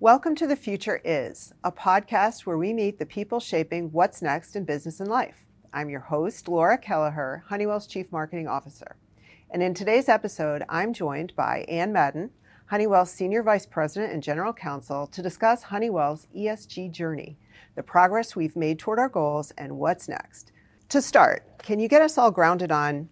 Welcome to The Future Is, a podcast where we meet the people shaping what's next in business and life. I'm your host, Laura Kelleher, Honeywell's Chief Marketing Officer. And in today's episode, I'm joined by Anne Madden, Honeywell's Senior Vice President and General Counsel, to discuss Honeywell's ESG journey, the progress we've made toward our goals, and what's next. To start, can you get us all grounded on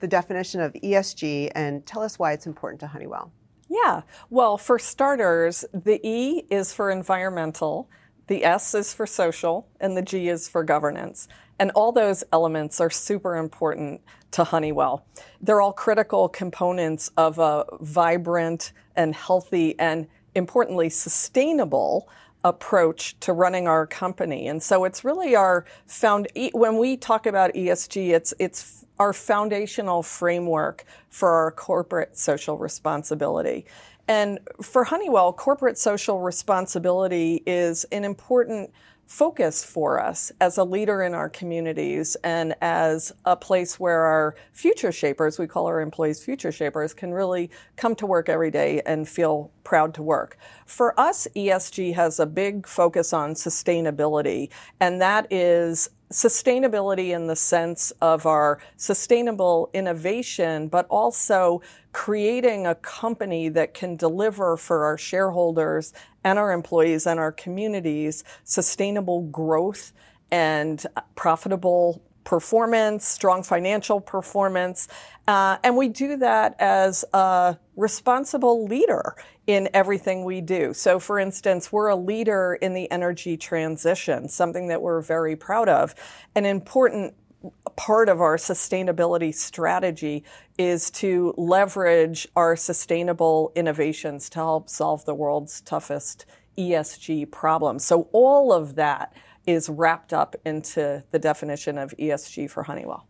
the definition of ESG and tell us why it's important to Honeywell? Yeah. Well, for starters, the E is for environmental, the S is for social, and the G is for governance. And all those elements are super important to Honeywell. They're all critical components of a vibrant and healthy and importantly sustainable approach to running our company. And so it's really our found when we talk about ESG, it's it's our foundational framework for our corporate social responsibility. And for Honeywell, corporate social responsibility is an important focus for us as a leader in our communities and as a place where our future shapers, we call our employees future shapers, can really come to work every day and feel proud to work. For us, ESG has a big focus on sustainability, and that is sustainability in the sense of our sustainable innovation, but also creating a company that can deliver for our shareholders and our employees and our communities sustainable growth and profitable performance, strong financial performance. Uh, and we do that as a responsible leader in everything we do. So, for instance, we're a leader in the energy transition, something that we're very proud of. An important part of our sustainability strategy is to leverage our sustainable innovations to help solve the world's toughest ESG problems. So, all of that is wrapped up into the definition of ESG for Honeywell.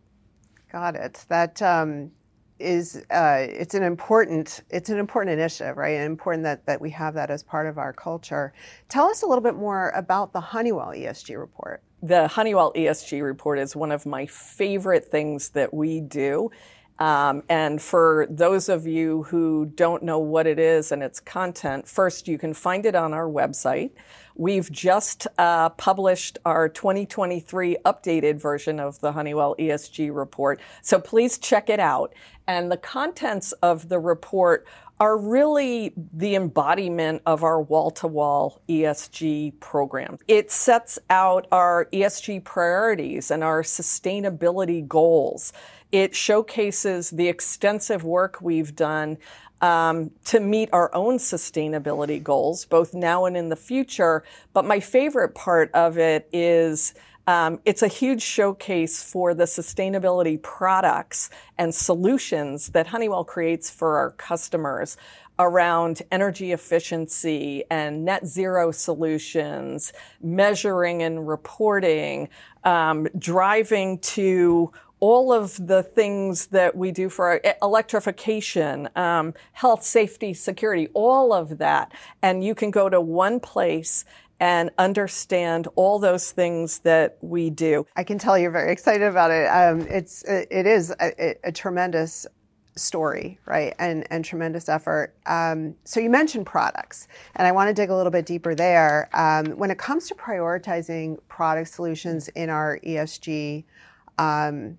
Got it. That um, is uh, it's an important it's an important initiative, right? And important that that we have that as part of our culture. Tell us a little bit more about the Honeywell ESG report. The Honeywell ESG report is one of my favorite things that we do. Um, and for those of you who don't know what it is and its content, first you can find it on our website. We've just uh, published our 2023 updated version of the Honeywell ESG report. So please check it out. And the contents of the report are really the embodiment of our wall to wall ESG program. It sets out our ESG priorities and our sustainability goals. It showcases the extensive work we've done um, to meet our own sustainability goals, both now and in the future. But my favorite part of it is um, it's a huge showcase for the sustainability products and solutions that Honeywell creates for our customers around energy efficiency and net zero solutions, measuring and reporting, um, driving to all of the things that we do for our electrification, um, health, safety, security, all of that. And you can go to one place and understand all those things that we do. I can tell you're very excited about it. Um, it's it is a, a, tremendous story, right, and and tremendous effort. Um, so you mentioned products, and I want to dig a little bit deeper there. Um, when it comes to prioritizing product solutions in our ESG um,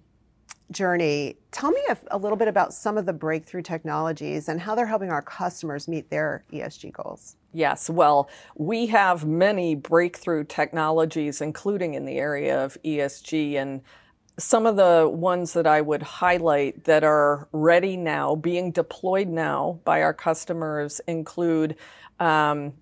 journey, tell me a, a, little bit about some of the breakthrough technologies and how they're helping our customers meet their ESG goals. Yes, well, we have many breakthrough technologies, including in the area of ESG. And some of the ones that I would highlight that are ready now, being deployed now by our customers, include um,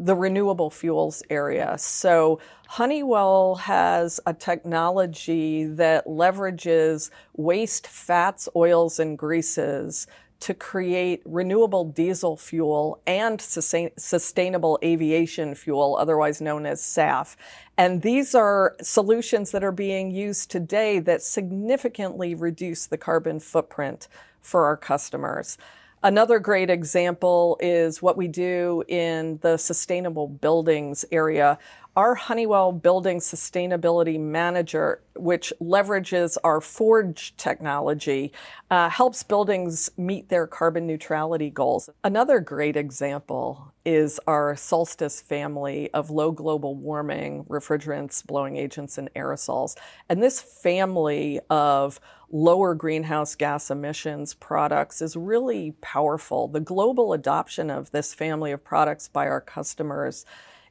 the renewable fuels area. So Honeywell has a technology that leverages waste fats, oils, and greases to create renewable diesel fuel and sustain- sustainable aviation fuel, otherwise known as SAF. And these are solutions that are being used today that significantly reduce the carbon footprint for our customers. Another great example is what we do in the sustainable buildings area. our Honeywell Building Sustainability Manager, which leverages our Forge technology, uh, helps buildings meet their carbon neutrality goals. Another great example is our Solstice family of low global warming refrigerants, blowing agents, and aerosols. And this family of lower greenhouse gas emissions products is really powerful. The global adoption of this family of products by our customers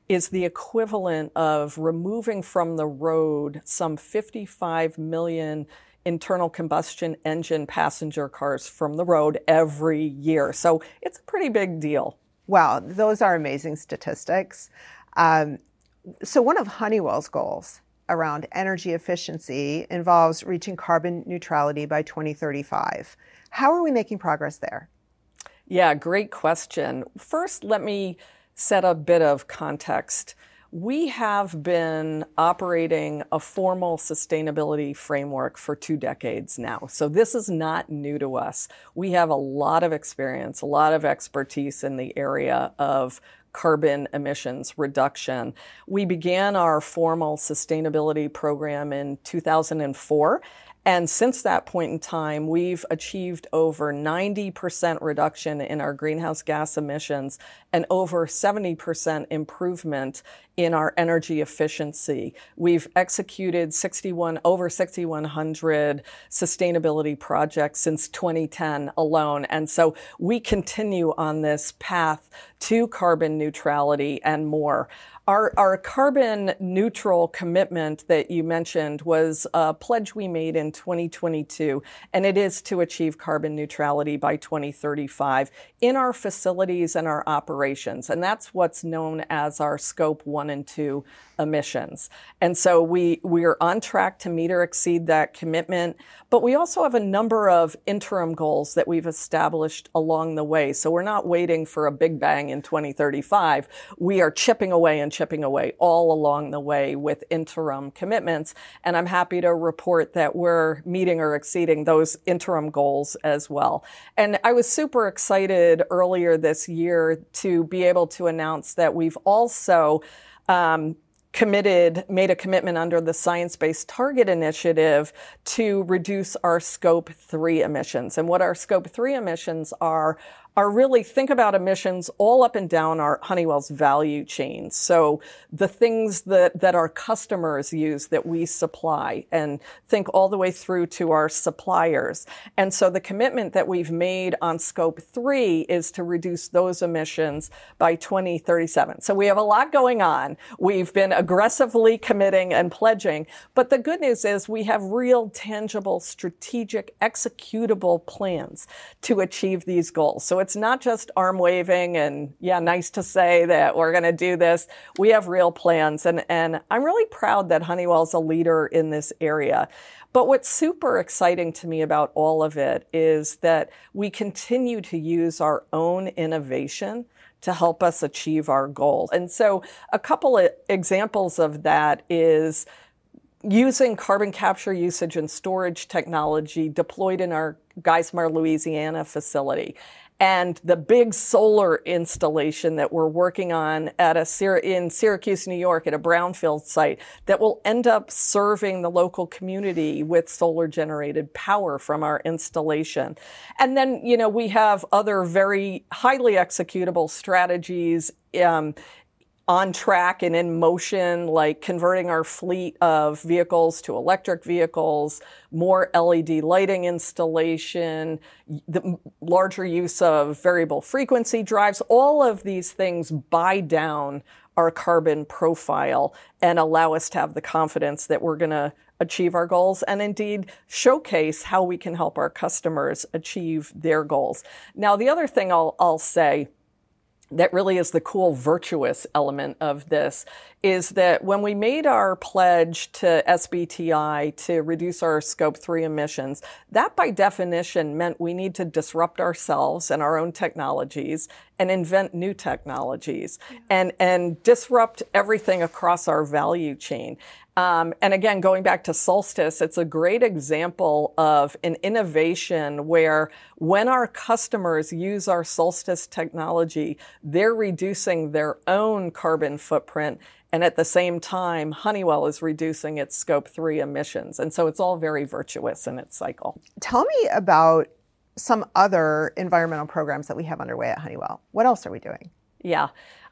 is the equivalent of removing from the road some 55 million internal combustion engine passenger cars from the road every year. So it's a pretty big deal. Wow, those are amazing statistics. Um, so, one of Honeywell's goals around energy efficiency involves reaching carbon neutrality by 2035. How are we making progress there? Yeah, great question. First, let me set a bit of context. We have been operating a formal sustainability framework for two decades now. So this is not new to us. We have a lot of experience, a lot of expertise in the area of carbon emissions reduction. We began our formal sustainability program in 2004 and since that point in time, we've achieved over 90% reduction in our greenhouse gas emissions and over 70% improvement in our energy efficiency. We've executed 61, over 6,100 sustainability projects since 2010 alone. And so we continue on this path to carbon neutrality and more. Our, our carbon neutral commitment that you mentioned was a pledge we made in 2022, and it is to achieve carbon neutrality by 2035 in our facilities and our operations. And that's what's known as our scope one and two emissions. And so we, we are on track to meet or exceed that commitment, but we also have a number of interim goals that we've established along the way. So we're not waiting for a big bang in 2035. We are chipping away and chipping away all along the way with interim commitments. And I'm happy to report that we're meeting or exceeding those interim goals as well. And I was super excited earlier this year to be able to announce that we've also um, committed, made a commitment under the Science Based Target Initiative to reduce our scope three emissions. And what our scope three emissions are, are really think about emissions all up and down our Honeywell's value chain. So the things that, that our customers use that we supply and think all the way through to our suppliers. And so the commitment that we've made on scope three is to reduce those emissions by 2037. So we have a lot going on. We've been aggressively committing and pledging, but the good news is we have real tangible strategic executable plans to achieve these goals. So it's not just arm waving and yeah, nice to say that we're going to do this. We have real plans and, and I'm really proud that Honeywell's a leader in this area. But what's super exciting to me about all of it is that we continue to use our own innovation to help us achieve our goals. And so a couple of examples of that is using carbon capture usage and storage technology deployed in our Geismar, Louisiana facility and the big solar installation that we're working on at a in Syracuse, New York, at a brownfield site that will end up serving the local community with solar generated power from our installation. And then, you know, we have other very highly executable strategies um, on track and in motion, like converting our fleet of vehicles to electric vehicles, more LED lighting installation, the larger use of variable frequency drives. All of these things buy down our carbon profile and allow us to have the confidence that we're going to achieve our goals and indeed showcase how we can help our customers achieve their goals. Now, the other thing I'll, I'll say that really is the cool virtuous element of this is that when we made our pledge to SBTI to reduce our scope 3 emissions, that by definition meant we need to disrupt ourselves and our own technologies and invent new technologies yeah. and, and disrupt everything across our value chain. Um, and again, going back to Solstice, it's a great example of an innovation where when our customers use our Solstice technology, they're reducing their own carbon footprint And at the same time, Honeywell is reducing its scope three emissions. And so it's all very virtuous in its cycle. Tell me about some other environmental programs that we have underway at Honeywell. What else are we doing? Yeah.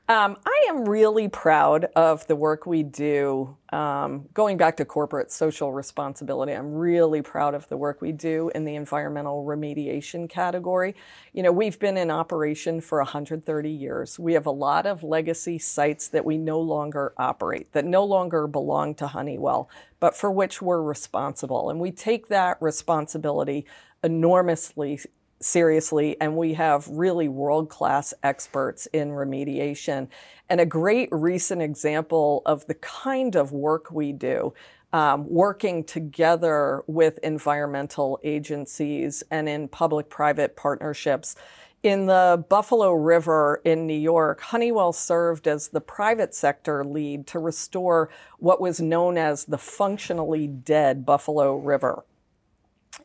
Um, I am really proud of the work we do. Um, going back to corporate social responsibility, I'm really proud of the work we do in the environmental remediation category. You know, we've been in operation for 130 years. We have a lot of legacy sites that we no longer operate, that no longer belong to Honeywell, but for which we're responsible. And we take that responsibility enormously seriously, and we have really world class experts in remediation. And a great recent example of the kind of work we do. Um, working together with environmental agencies and in public private partnerships. In the Buffalo River in New York, Honeywell served as the private sector lead to restore what was known as the functionally dead Buffalo River.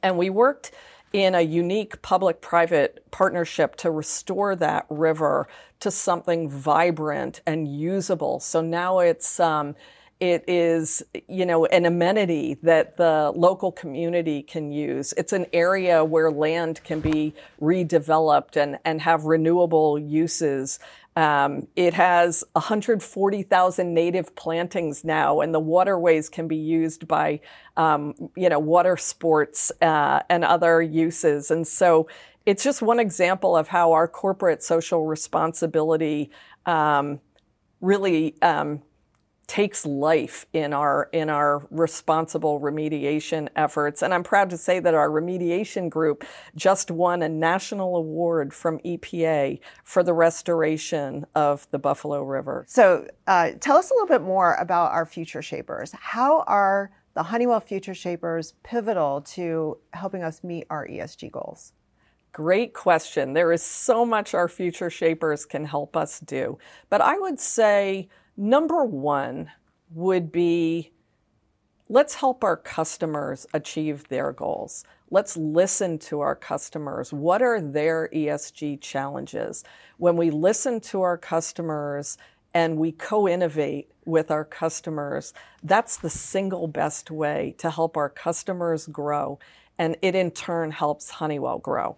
And we worked in a unique public private partnership to restore that river to something vibrant and usable. So now it's, um, it is, you know, an amenity that the local community can use. It's an area where land can be redeveloped and, and have renewable uses. Um, it has 140,000 native plantings now, and the waterways can be used by, um, you know, water sports uh, and other uses. And so it's just one example of how our corporate social responsibility um, really um, takes life in our in our responsible remediation efforts and I'm proud to say that our remediation group just won a national award from EPA for the restoration of the Buffalo River. So uh, tell us a little bit more about our future shapers. How are the Honeywell Future Shapers pivotal to helping us meet our ESG goals? Great question. There is so much our future shapers can help us do. But I would say Number one would be let's help our customers achieve their goals. Let's listen to our customers. What are their ESG challenges? When we listen to our customers and we co innovate with our customers, that's the single best way to help our customers grow. And it in turn helps Honeywell grow.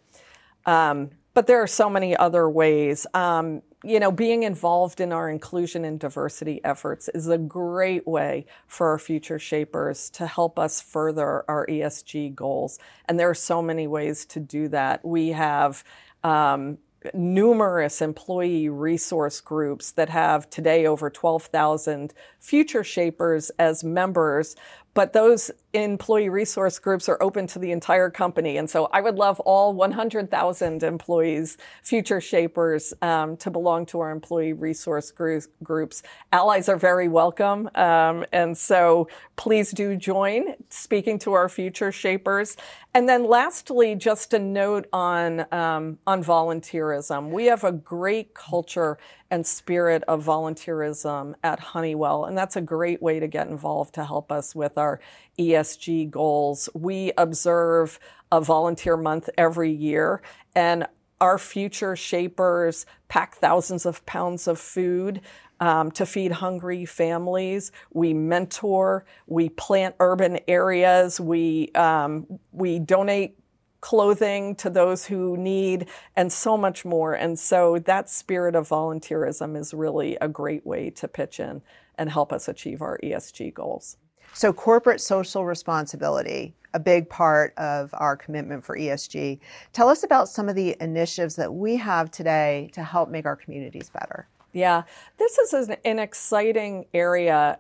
Um, but there are so many other ways. Um, you know, being involved in our inclusion and diversity efforts is a great way for our future shapers to help us further our ESG goals. And there are so many ways to do that. We have um, numerous employee resource groups that have today over 12,000 future shapers as members, but those employee resource groups are open to the entire company. And so I would love all 100,000 employees, future shapers, um, to belong to our employee resource groups. Allies are very welcome. Um, and so please do join speaking to our future shapers. And then lastly, just a note on, um, on volunteerism. We have a great culture and spirit of volunteerism at Honeywell. And that's a great way to get involved to help us with our ESG goals. We observe a volunteer month every year and our future shapers pack thousands of pounds of food um, to feed hungry families. We mentor, we plant urban areas, we um, we donate clothing to those who need, and so much more. And so that spirit of volunteerism is really a great way to pitch in and help us achieve our ESG goals. So, corporate social responsibility, a big part of our commitment for ESG. Tell us about some of the initiatives that we have today to help make our communities better. Yeah, this is an, an exciting area.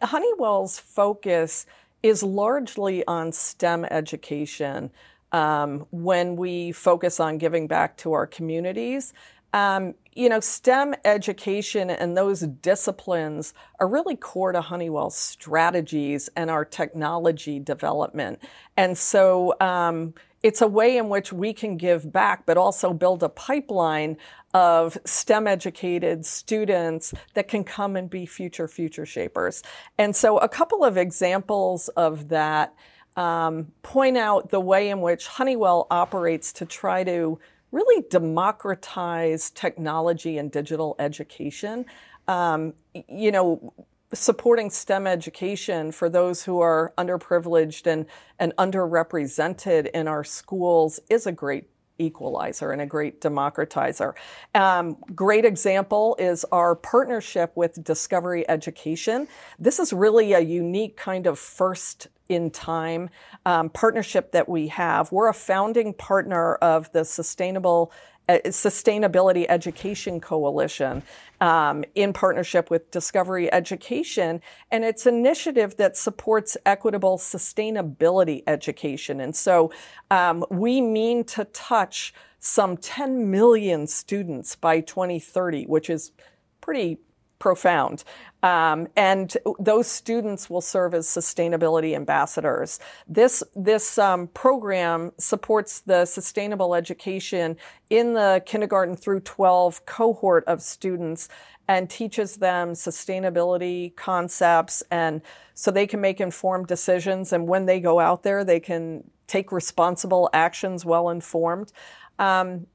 Honeywell's focus is largely on STEM education um, when we focus on giving back to our communities. Um, you know, STEM education and those disciplines are really core to Honeywell's strategies and our technology development. And so um, it's a way in which we can give back, but also build a pipeline of STEM educated students that can come and be future future shapers. And so a couple of examples of that um, point out the way in which Honeywell operates to try to really democratize technology and digital education. um, you know, supporting STEM education for those who are underprivileged and, and underrepresented in our schools is a great equalizer and a great democratizer. Um, great example is our partnership with Discovery Education. This is really a unique kind of first in time um, partnership that we have. We're a founding partner of the Sustainable uh, Sustainability Education Coalition um, in partnership with Discovery Education. And it's an initiative that supports equitable sustainability education. And so um, we mean to touch some 10 million students by 2030, which is pretty profound. Um, and those students will serve as sustainability ambassadors. This this um, program supports the sustainable education in the kindergarten through 12 cohort of students and teaches them sustainability concepts and so they can make informed decisions and when they go out there they can take responsible actions well informed um,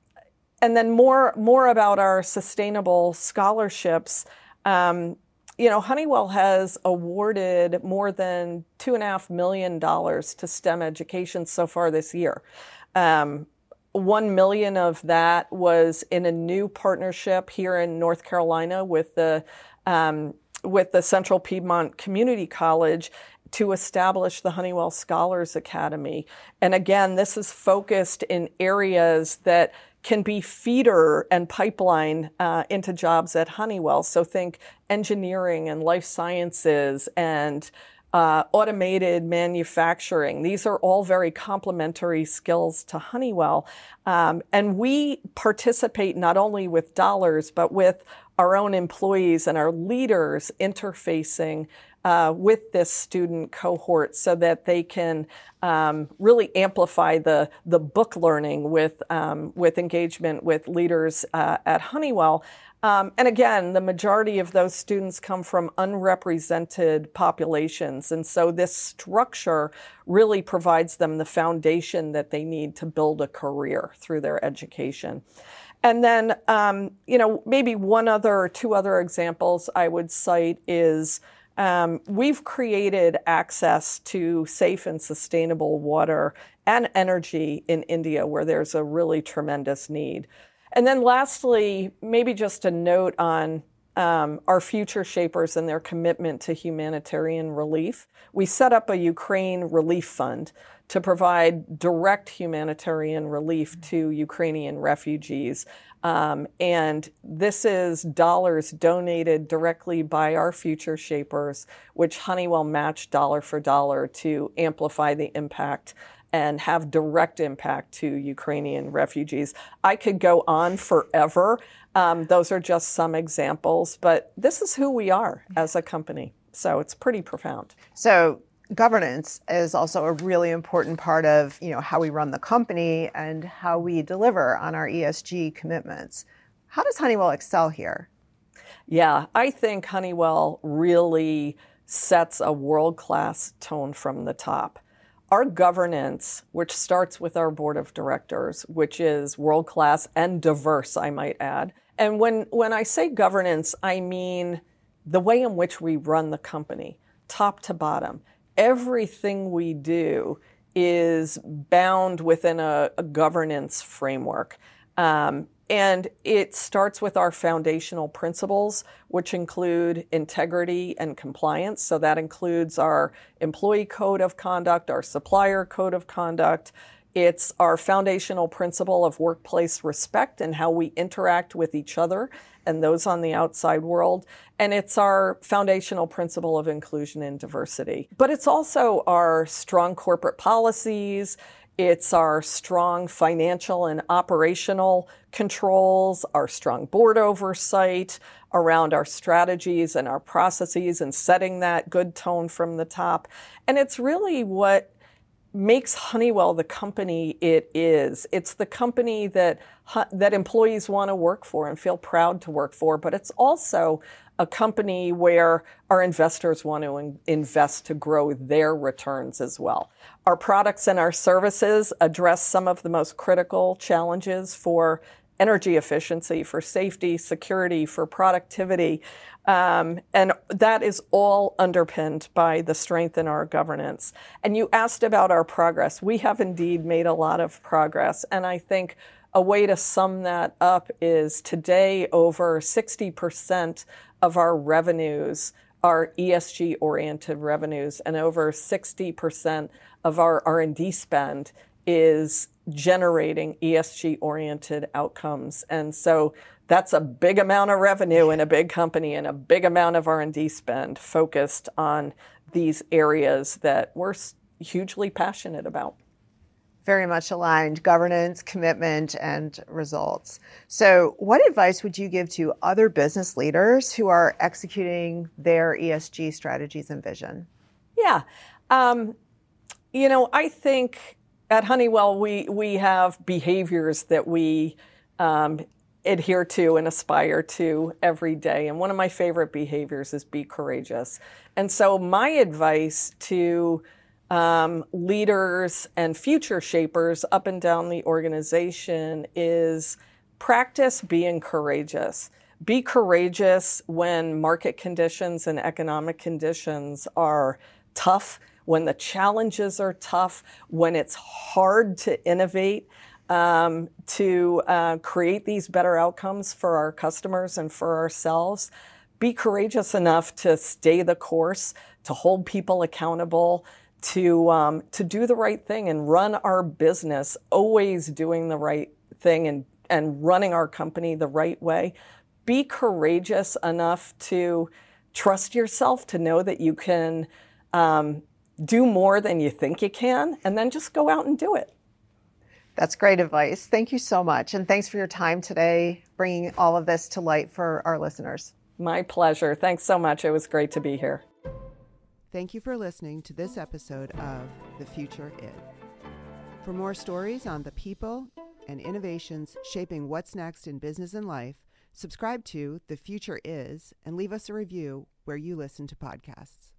and then more more about our sustainable scholarships um, you know, Honeywell has awarded more than two and a half million dollars to STEM education so far this year. Um, one million of that was in a new partnership here in North Carolina with the um, with the Central Piedmont Community College to establish the Honeywell Scholars Academy. And again, this is focused in areas that can be feeder and pipeline uh, into jobs at Honeywell. So think engineering and life sciences and uh, automated manufacturing. These are all very complementary skills to Honeywell. Um, and we participate not only with dollars, but with our own employees and our leaders interfacing uh, with this student cohort so that they can um, really amplify the the book learning with um, with engagement with leaders uh, at Honeywell. Um, and again, the majority of those students come from unrepresented populations. And so this structure really provides them the foundation that they need to build a career through their education. And then, um, you know, maybe one other or two other examples I would cite is um, we've created access to safe and sustainable water and energy in India where there's a really tremendous need. And then lastly, maybe just a note on um, our future shapers and their commitment to humanitarian relief. We set up a Ukraine relief fund to provide direct humanitarian relief to Ukrainian refugees. Um, and this is dollars donated directly by our future shapers, which Honeywell matched dollar for dollar to amplify the impact and have direct impact to Ukrainian refugees. I could go on forever. Um, those are just some examples, but this is who we are as a company. So it's pretty profound. So governance is also a really important part of you know how we run the company and how we deliver on our ESG commitments. How does Honeywell excel here? Yeah, I think Honeywell really sets a world-class tone from the top. Our governance, which starts with our board of directors, which is world-class and diverse, I might add. And when when I say governance, I mean the way in which we run the company, top to bottom everything we do is bound within a, a governance framework. Um, and it starts with our foundational principles, which include integrity and compliance. So that includes our employee code of conduct, our supplier code of conduct, it's our foundational principle of workplace respect and how we interact with each other and those on the outside world. And it's our foundational principle of inclusion and diversity. But it's also our strong corporate policies. It's our strong financial and operational controls, our strong board oversight around our strategies and our processes and setting that good tone from the top. And it's really what makes Honeywell the company it is. It's the company that that employees want to work for and feel proud to work for, but it's also a company where our investors want to in- invest to grow their returns as well. Our products and our services address some of the most critical challenges for energy efficiency, for safety, security, for productivity. Um, and that is all underpinned by the strength in our governance. And you asked about our progress. We have indeed made a lot of progress. And I think a way to sum that up is today over 60% of our revenues are ESG oriented revenues and over 60% of our R&D spend is generating ESG oriented outcomes. And so that's a big amount of revenue in a big company and a big amount of R&D spend focused on these areas that we're hugely passionate about very much aligned governance, commitment, and results. So, what advice would you give to other business leaders who are executing their ESG strategies and vision? Yeah. Um, you know, I think at Honeywell, we, we have behaviors that we um, adhere to and aspire to every day. And one of my favorite behaviors is be courageous. And so, my advice to um, leaders and future shapers up and down the organization is practice being courageous. Be courageous when market conditions and economic conditions are tough, when the challenges are tough, when it's hard to innovate. Um, to uh, create these better outcomes for our customers and for ourselves. Be courageous enough to stay the course, to hold people accountable, to um, to do the right thing and run our business, always doing the right thing and and running our company the right way. Be courageous enough to trust yourself to know that you can um, do more than you think you can, and then just go out and do it. That's great advice. Thank you so much. And thanks for your time today, bringing all of this to light for our listeners. My pleasure. Thanks so much. It was great to be here. Thank you for listening to this episode of The Future Is. For more stories on the people and innovations shaping what's next in business and life, subscribe to The Future Is and leave us a review where you listen to podcasts.